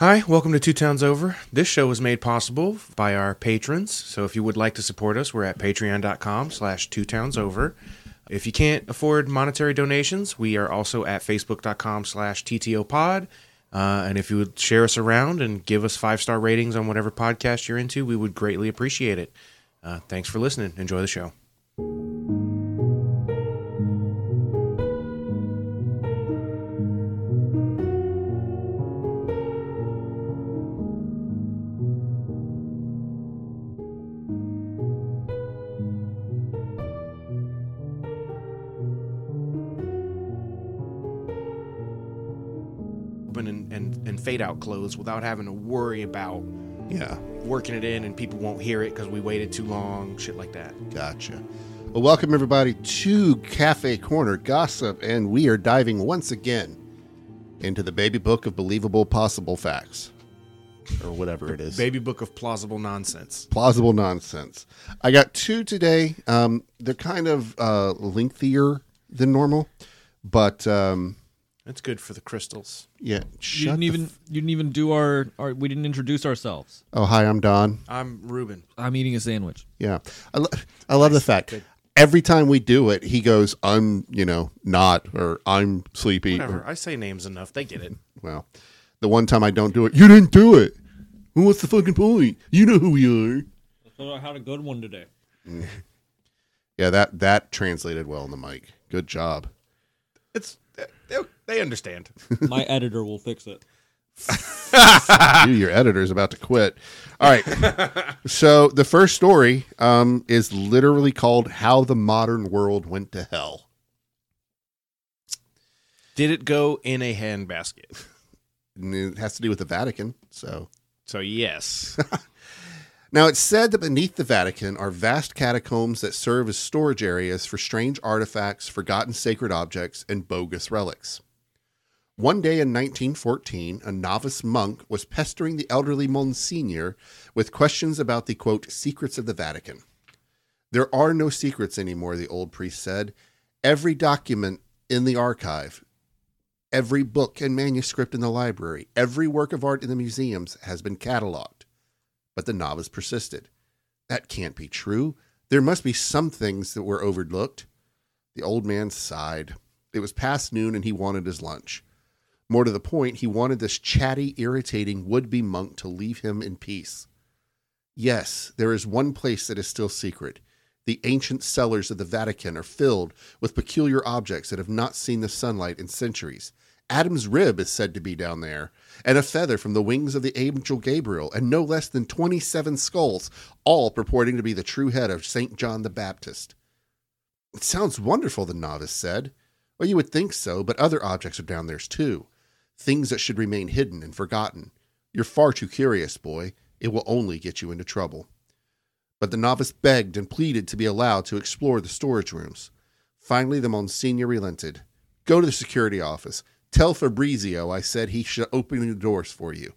Hi, welcome to Two Towns Over. This show was made possible by our patrons. So if you would like to support us, we're at patreon.com slash two towns over. If you can't afford monetary donations, we are also at facebook.com slash TTO pod. Uh, and if you would share us around and give us five star ratings on whatever podcast you're into, we would greatly appreciate it. Uh, thanks for listening. Enjoy the show. Open and, and, and fade out clothes without having to worry about Yeah, working it in and people won't hear it because we waited too long, shit like that. gotcha. Well, welcome everybody to Cafe Corner Gossip, and we are diving once again into the baby book of believable possible facts, or whatever it is. Baby book of plausible nonsense. Plausible nonsense. I got two today. Um, they're kind of uh, lengthier than normal, but um, That's good for the crystals. yeah. You Shut didn't the even f- you didn't even do our, our we didn't introduce ourselves. oh, hi, I'm Don. I'm Ruben. I'm eating a sandwich. Yeah, I, lo- I love the fact. Every time we do it, he goes, "I'm, you know, not," or "I'm sleepy." or- Whatever. I say names enough. They get it. Well, the one time I don't do it, you didn't do it. Well, what's the fucking point? You know who we are. So I had a good one today. Yeah, that that translated well on the mic. Good job. It's they, they understand. My editor will fix it. you, your is about to quit. All right. so the first story um, is literally called "How the Modern World Went to Hell." Did it go in a handbasket? And it has to do with the Vatican. So So yes. Now, it's said that beneath the Vatican are vast catacombs that serve as storage areas for strange artifacts, forgotten sacred objects, and bogus relics. One day in 1914, a novice monk was pestering the elderly Monsignor with questions about the quote, secrets of the Vatican. There are no secrets anymore, the old priest said. Every document in the archive, every book and manuscript in the library, every work of art in the museums has been cataloged. But the novice persisted. That can't be true. There must be some things that were overlooked. The old man sighed. It was past noon and he wanted his lunch. More to the point, he wanted this chatty, irritating would be monk to leave him in peace. Yes, there is one place that is still secret. The ancient cellars of the Vatican are filled with peculiar objects that have not seen the sunlight in centuries. Adam's rib is said to be down there, and a feather from the wings of the angel Gabriel, and no less than 27 skulls, all purporting to be the true head of St. John the Baptist. It sounds wonderful, the novice said. Well, you would think so, but other objects are down there too. Things that should remain hidden and forgotten. You're far too curious, boy. It will only get you into trouble. But the novice begged and pleaded to be allowed to explore the storage rooms. Finally, the Monsignor relented. Go to the security office. Tell Fabrizio I said he should open the doors for you.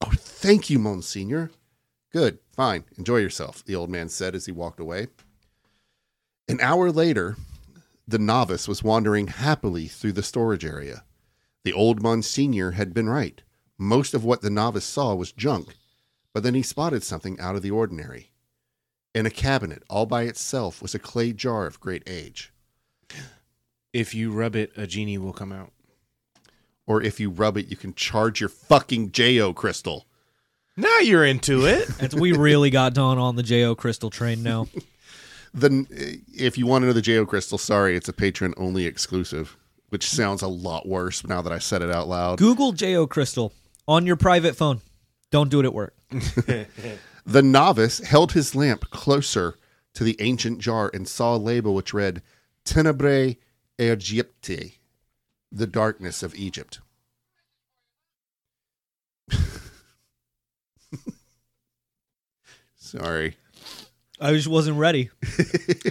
Oh, thank you, Monsignor. Good, fine. Enjoy yourself, the old man said as he walked away. An hour later, the novice was wandering happily through the storage area. The old Monsignor had been right. Most of what the novice saw was junk, but then he spotted something out of the ordinary. In a cabinet, all by itself, was a clay jar of great age. if you rub it, a genie will come out. Or if you rub it, you can charge your fucking Jo crystal. Now you're into it. It's, we really got Don on the Jo Crystal train now. Then, if you want another Jo crystal, sorry, it's a patron only exclusive, which sounds a lot worse now that I said it out loud. Google Jo Crystal on your private phone. Don't do it at work. The novice held his lamp closer to the ancient jar and saw a label which read Tenebrae Egypti, the darkness of Egypt. Sorry. I just wasn't ready.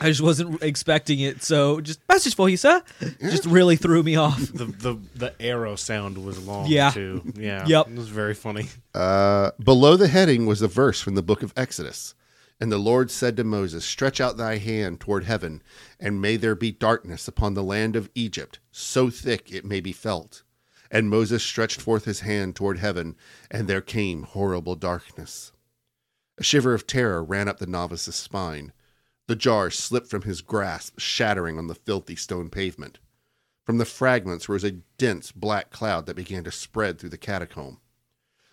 I just wasn't expecting it. So just message for you, sir. Just really threw me off. the the the arrow sound was long Yeah. too. Yeah. Yep. It was very funny. Uh, below the heading was a verse from the book of Exodus. And the Lord said to Moses, Stretch out thy hand toward heaven, and may there be darkness upon the land of Egypt, so thick it may be felt. And Moses stretched forth his hand toward heaven, and there came horrible darkness. A shiver of terror ran up the novice's spine. The jar slipped from his grasp, shattering on the filthy stone pavement. From the fragments rose a dense black cloud that began to spread through the catacomb.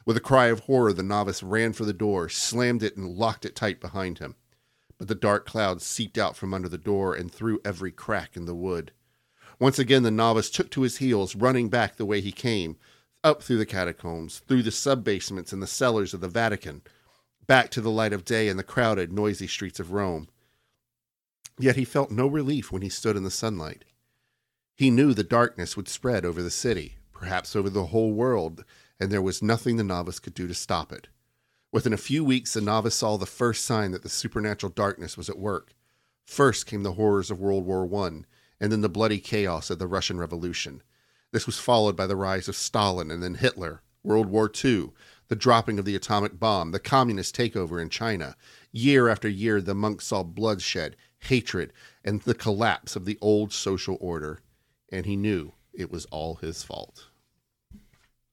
With a cry of horror, the novice ran for the door, slammed it, and locked it tight behind him. But the dark cloud seeped out from under the door and through every crack in the wood. Once again, the novice took to his heels, running back the way he came, up through the catacombs, through the sub-basements and the cellars of the Vatican, back to the light of day and the crowded, noisy streets of Rome. Yet he felt no relief when he stood in the sunlight. He knew the darkness would spread over the city, perhaps over the whole world, and there was nothing the novice could do to stop it. Within a few weeks, the novice saw the first sign that the supernatural darkness was at work. First came the horrors of World War I, and then the bloody chaos of the Russian Revolution. This was followed by the rise of Stalin and then Hitler, World War II, the dropping of the atomic bomb, the communist takeover in China. Year after year, the monks saw bloodshed, hatred, and the collapse of the old social order, and he knew it was all his fault.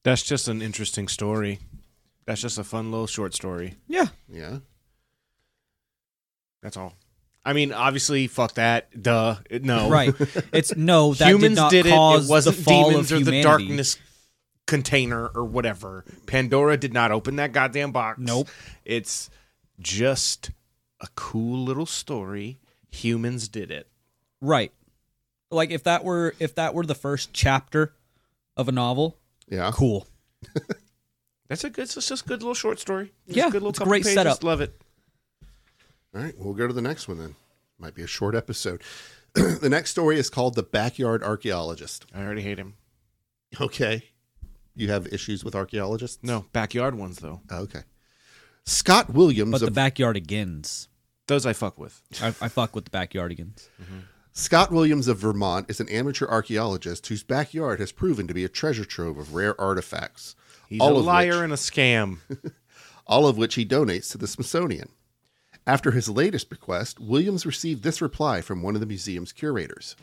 That's just an interesting story. That's just a fun little short story. Yeah. Yeah. That's all. I mean, obviously, fuck that. Duh. No. Right. It's no that humans did not did it. cause It wasn't the fall demons of or the darkness container or whatever. Pandora did not open that goddamn box. Nope. It's just a cool little story. Humans did it. Right. Like if that were if that were the first chapter of a novel, Yeah. cool. That's a good. It's just a good little short story. Just Yeah, a good little it's a couple great pages. setup. Love it. All right, we'll go to the next one then. Might be a short episode. the next story is called The Backyard Archaeologist. I already hate him. Okay. You have issues with archaeologists? No backyard ones though. Oh, okay. Scott Williams But the of backyardigans. Those I fuck with. I, I fuck with the backyardigans. Mm-hmm. Scott Williams of Vermont is an amateur archaeologist whose backyard has proven to be a treasure trove of rare artifacts, He's All a of liar which- and a scam. all of which he donates to the Smithsonian. After his latest bequest, Williams received this reply from one of the museum's curators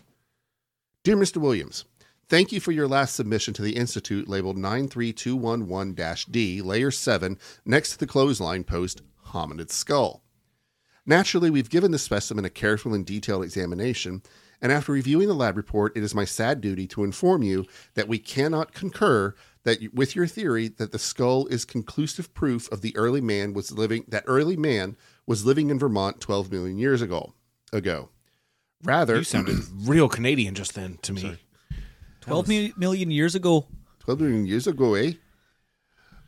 Dear Mr. Williams, thank you for your last submission to the Institute labeled 93211 D, Layer 7, next to the clothesline post Hominid Skull. Naturally, we've given the specimen a careful and detailed examination, and after reviewing the lab report, it is my sad duty to inform you that we cannot concur that with your theory that the skull is conclusive proof of the early man was living that early man was living in Vermont 12 million years ago. Ago. Rather, You sounded real Canadian just then to me. Twelve mi- million years ago. 12 million years ago, eh?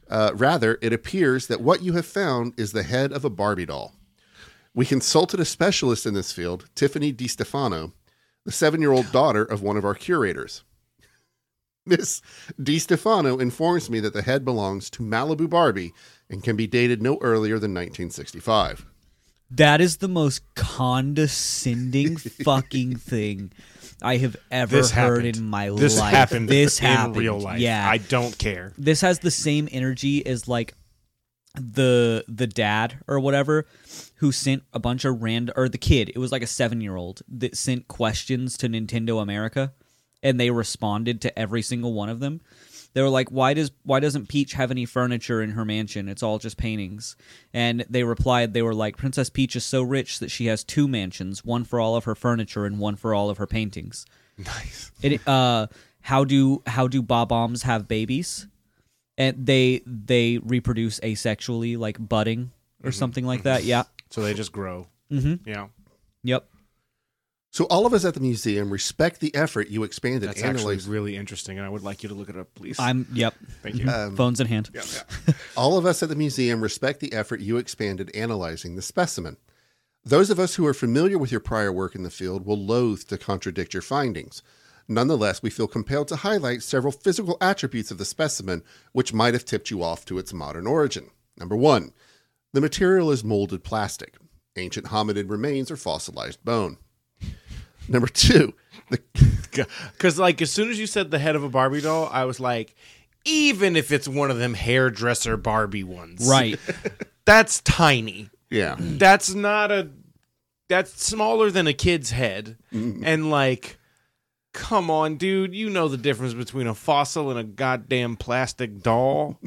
Uh, rather, it appears that what you have found is the head of a Barbie doll. We consulted a specialist in this field, Tiffany DiStefano, the seven year old daughter of one of our curators. Miss DiStefano informs me that the head belongs to Malibu Barbie and can be dated no earlier than 1965. That is the most condescending fucking thing I have ever This heard happened. in my This life. happened This in happened. In real life. Yeah. I don't care. this has the same energy as like the the dad or whatever who sent a bunch of random or the kid it was like a seven year old that sent questions to nintendo america and they responded to every single one of them they were like why does why doesn't peach have any furniture in her mansion it's all just paintings and they replied they were like princess peach is so rich that she has two mansions one for all of her furniture and one for all of her paintings Nice. it uh how do how do bob-ombs have babies and they they reproduce asexually like budding or something like that yeah So they just grow. mm-hmm. Yeah. yep So, all of us at the museum respect the effort you expanded That's actually analyze. really interesting, and I would like you to look it up, please. i'm yep Thank you. Um, phones in hand yeah, yeah. All of us at the museum respect the effort you expanded analyzing the specimen. Those of us who are familiar with your prior work in the field will loathe to contradict your findings. Nonetheless, we feel compelled to highlight several physical attributes of the specimen which might have tipped you off to its modern origin. Number one, the material is molded plastic. Ancient hominid remains are fossilized bone. Number two, Because like as soon as you said the head of a Barbie doll, I was like, even if it's one of them hairdresser Barbie ones, right That's tiny. yeah, That's not a. That's smaller than a kid's head, Mm. and like, Come on, dude. You know the difference between a fossil and a goddamn plastic doll.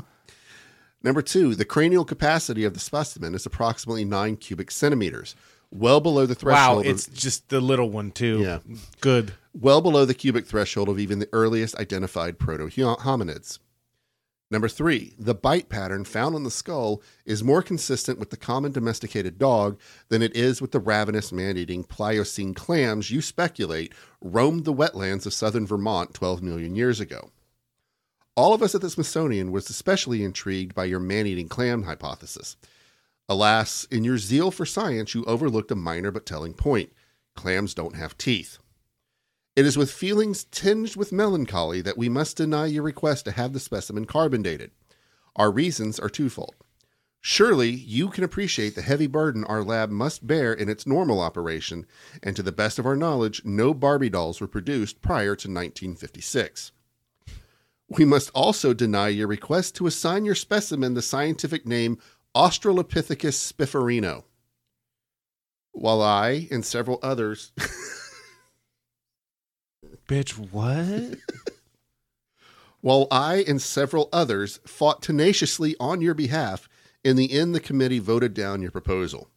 Number two, the cranial capacity of the specimen is approximately nine cubic centimeters, well below the wow, threshold. it's just the little one too. Yeah. Good. well below the cubic threshold of even the earliest identified proto hominids. Number three, the bite pattern found on the skull is more consistent with the common domesticated dog than it is with the ravenous man eating Pliocene clams you speculate roamed the wetlands of southern Vermont 12 million years ago. All of us at the Smithsonian was especially intrigued by your man eating clam hypothesis. Alas, in your zeal for science, you overlooked a minor but telling point clams don't have teeth. It is with feelings tinged with melancholy that we must deny your request to have the specimen carbon dated. Our reasons are twofold. Surely you can appreciate the heavy burden our lab must bear in its normal operation, and to the best of our knowledge, no Barbie dolls were produced prior to 1956. We must also deny your request to assign your specimen the scientific name Australopithecus spifferino, While I and several others Bitch, what? While I and several others fought tenaciously on your behalf, in the end, the committee voted down your proposal.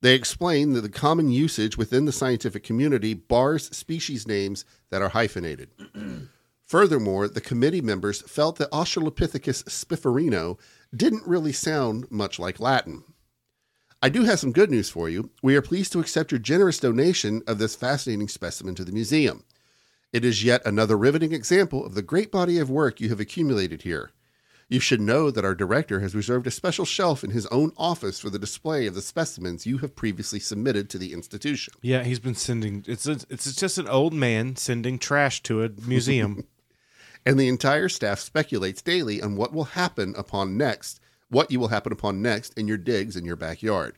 They explained that the common usage within the scientific community bars species names that are hyphenated. Furthermore, the committee members felt that Australopithecus spiferino didn't really sound much like Latin. I do have some good news for you. We are pleased to accept your generous donation of this fascinating specimen to the museum. It is yet another riveting example of the great body of work you have accumulated here. You should know that our director has reserved a special shelf in his own office for the display of the specimens you have previously submitted to the institution. Yeah, he's been sending. It's a, it's just an old man sending trash to a museum. And the entire staff speculates daily on what will happen upon next, what you will happen upon next in your digs in your backyard.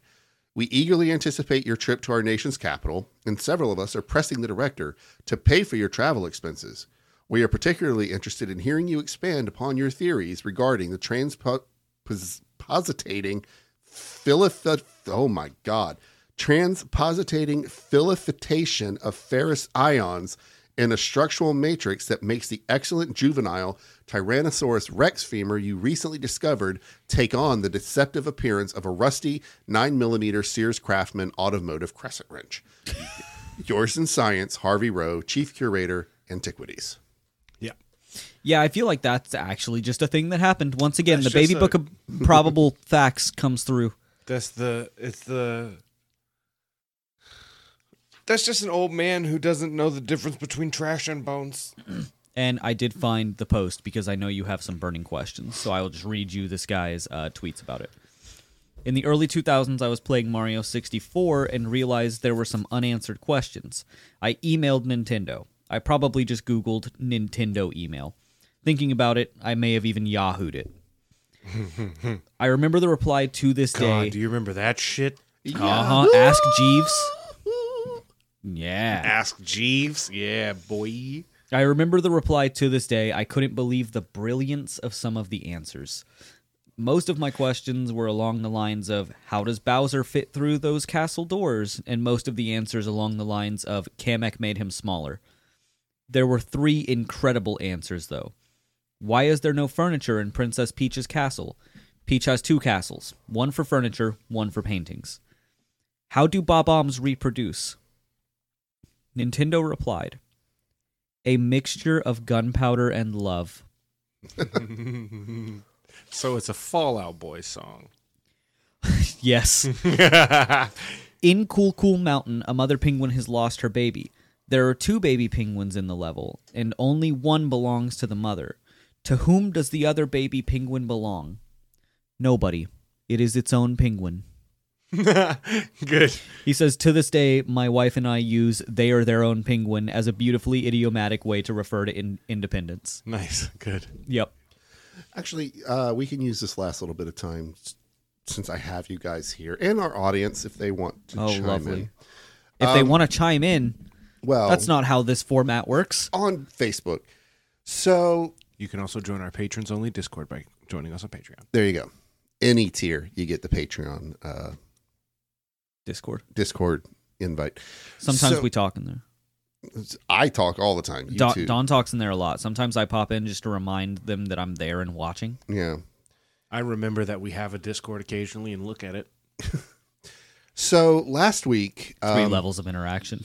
We eagerly anticipate your trip to our nation's capital, and several of us are pressing the director to pay for your travel expenses. We are particularly interested in hearing you expand upon your theories regarding the transpositating philiph oh my god transpositating philifitation of ferrous ions in a structural matrix that makes the excellent juvenile Tyrannosaurus rex femur you recently discovered take on the deceptive appearance of a rusty 9mm Sears Craftsman automotive crescent wrench. Yours in science, Harvey Rowe, Chief Curator, Antiquities. yeah. Yeah, I feel like that's actually just a thing that happened. Once again, That's the baby a- book of probable facts comes through. That's the. It's the. That's just an old man who doesn't know the difference between trash and bones. And I did find the post because I know you have some burning questions. So I will just read you this guy's uh, tweets about it. In the early 2000s, I was playing Mario 64 and realized there were some unanswered questions. I emailed Nintendo. I probably just Googled Nintendo email. Thinking about it, I may have even Yahooed it. I remember the reply to this God, day. do you remember that shit? Uh huh. Ask Jeeves. Yeah. Ask Jeeves. Yeah, boy. I remember the reply to this day. I couldn't believe the brilliance of some of the answers. Most of my questions were along the lines of how does Bowser fit through those castle doors? And most of the answers along the lines of Kamek made him smaller. There were three incredible answers, though. Why is there no furniture in Princess Peach's castle? Peach has two castles one for furniture, one for paintings. How do bob-ombs reproduce? Nintendo replied, A mixture of gunpowder and love. So it's a Fall Out Boy song. Yes. in Cool Cool Mountain, a mother penguin has lost her baby. There are two baby penguins in the level, and only one belongs to the mother. To whom does the other baby penguin belong? Nobody. It is its own penguin. Good. He says, To this day, my wife and I use they are their own penguin as a beautifully idiomatic way to refer to in- independence. Nice. Good. Yep. Actually, uh, we can use this last little bit of time s- since I have you guys here and our audience if they want to Oh, chime lovely. in. If they want to chime in, Well, that's not how this format works. on Facebook. So You can also join our patrons only Discord by joining us on Patreon. there you go. Any tier, you get the Patreon uh, Discord. Discord invite. Sometimes So- we talk in there. I talk all the time. You Don, too. Don talks in there a lot. Sometimes I pop in just to remind them that I'm there and watching. Yeah. I remember that we have a Discord occasionally and look at it. So last week, Three um, levels of interaction.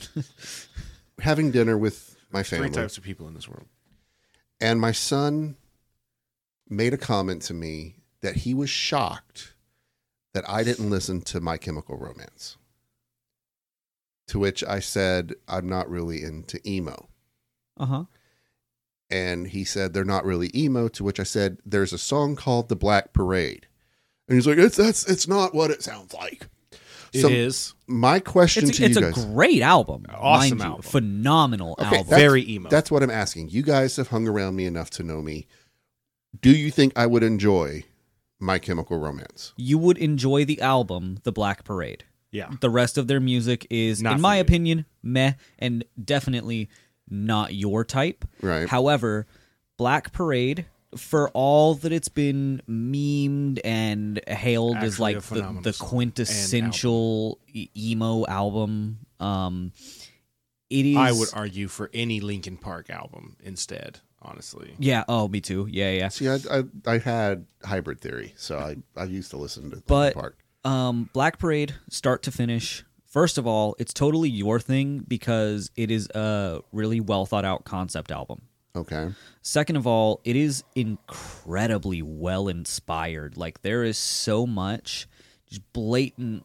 having dinner with my Three family, types of people in this world. and my son made a comment to me that he was shocked that I didn't listen to My Chemical Romance. To which I said, I'm not really into emo. uh huh. And he said, they're not really emo. To which I said, there's a song called The Black Parade. And he's like, it's, that's, it's not what it sounds like. It So- is My question It's, to it's you a great album. Awesome mind you. album. Phenomenal Okay, album. very emo. That's what I'm asking. You guys have hung around me enough to know me. Do you think I would enjoy My Chemical Romance? you would enjoy the album, The Black Parade. yeah. The rest of their music is, Not in my you. opinion, meh and definitely not your type. Right. However, Black Parade, for all that it's been memed and hailed as Actually a like the, the quintessential e- emo album, um, it is. I would argue for any Linkin Park album instead, honestly. Yeah. Oh, me too. Yeah, yeah. See, I, I, I had Hybrid Theory, so I, I used to listen to But- Park. Um, Black Parade, start to finish. First of all, it's totally your thing because it is a really well thought out concept album. Okay. Second of all, it is incredibly well inspired. Like there is so much just blatant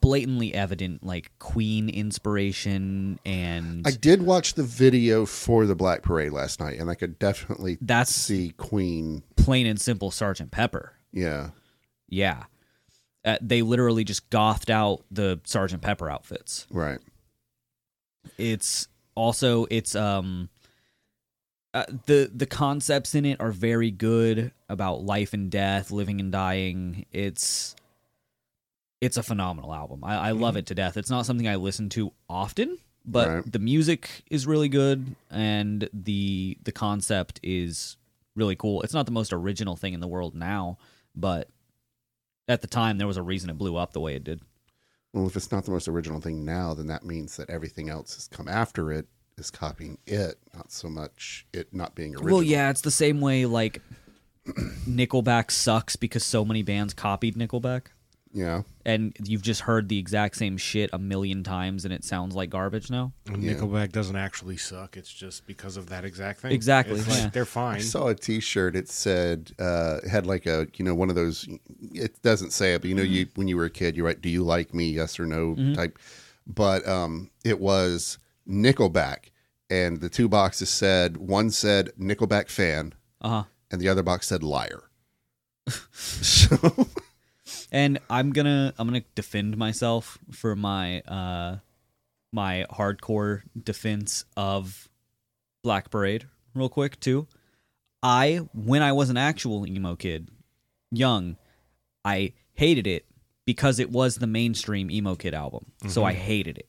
blatantly evident like Queen inspiration and I did watch the video for the Black Parade last night, and I could definitely that's see Queen. plain and simple Sergeant Pepper. Yeah. Yeah. Uh, they literally just gothed out the Sergeant Pepper outfits. Right. it's also it's um uh, the the concepts in it are very good about life and death living and dying it's it's a phenomenal album i, I love mm-hmm. it to death it's not something i listen to often but Right. the music is really good and the the concept is really cool it's not the most original thing in the world now but at the time there was a reason it blew up the way it did Well, if it's not the most original thing now, then that means that everything else has come after it is copying it, not so much it not being original. Well, yeah, it's the same way like Nickelback sucks because so many bands copied Nickelback. Yeah. And you've just heard the exact same shit a million times and it sounds like garbage now. And Yeah. Nickelback doesn't actually suck. It's just because of that exact thing. Exactly, It's like, yeah. they're fine. I fine. saw a T-shirt. It said uh, it had like a you know one of those. It doesn't say it, but you know you when you were a kid, you write "Do you like me?" Yes or no type. But um, it was Nickelback, and the two boxes said one said Nickelback fan, Uh-huh. and the other box said liar. so And I'm going to I'm to defend myself for my uh my hardcore defense of Black Parade real quick too. I when I was an actual emo kid, young, I hated it because it was the mainstream emo kid album. So I hated it.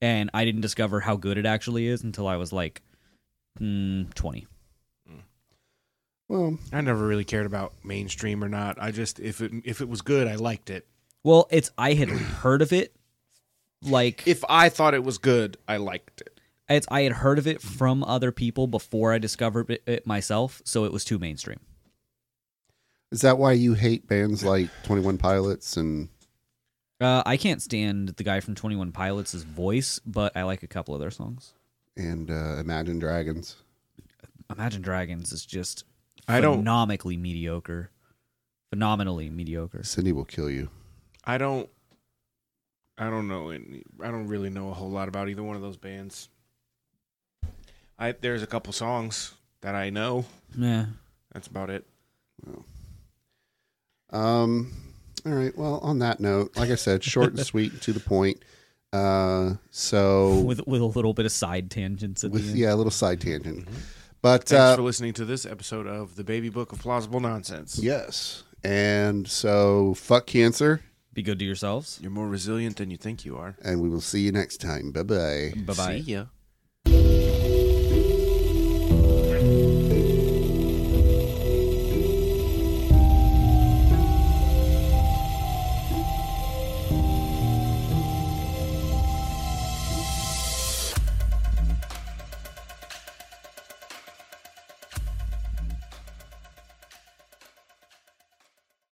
And I didn't discover how good it actually is until I was like mm, 20. Well, I never really cared about mainstream or not. I just if it if it was good, I liked it. Well, it's I had heard of it like If I thought it was good, I liked it. it's I had heard of it from other people before I discovered it, it myself, so it was too mainstream. is that why you hate bands like Twenty One Pilots and Uh, I can't stand the guy from Twenty One Pilots' voice, but I like a couple of their songs. and uh, Imagine Dragons? Imagine Dragons is just I don't- phenomenally mediocre, phenomenally mediocre. Cindy will kill you. I don't. I don't know. any- I don't really know a whole lot about either one of those bands. I there's a couple songs that I know. Yeah, That's about it. Um. All right. Well, on that note, like I said, short and sweet, to the point. Uh. So with with a little bit of side tangents at with the end. yeah, a little side tangent, but Thanks uh, for listening to this episode of the Baby Book of Plausible Nonsense. yes, and so fuck cancer, Be good to yourselves. You're more resilient than you think you are. and we will see you next time. Bye bye. Bye bye. See ya.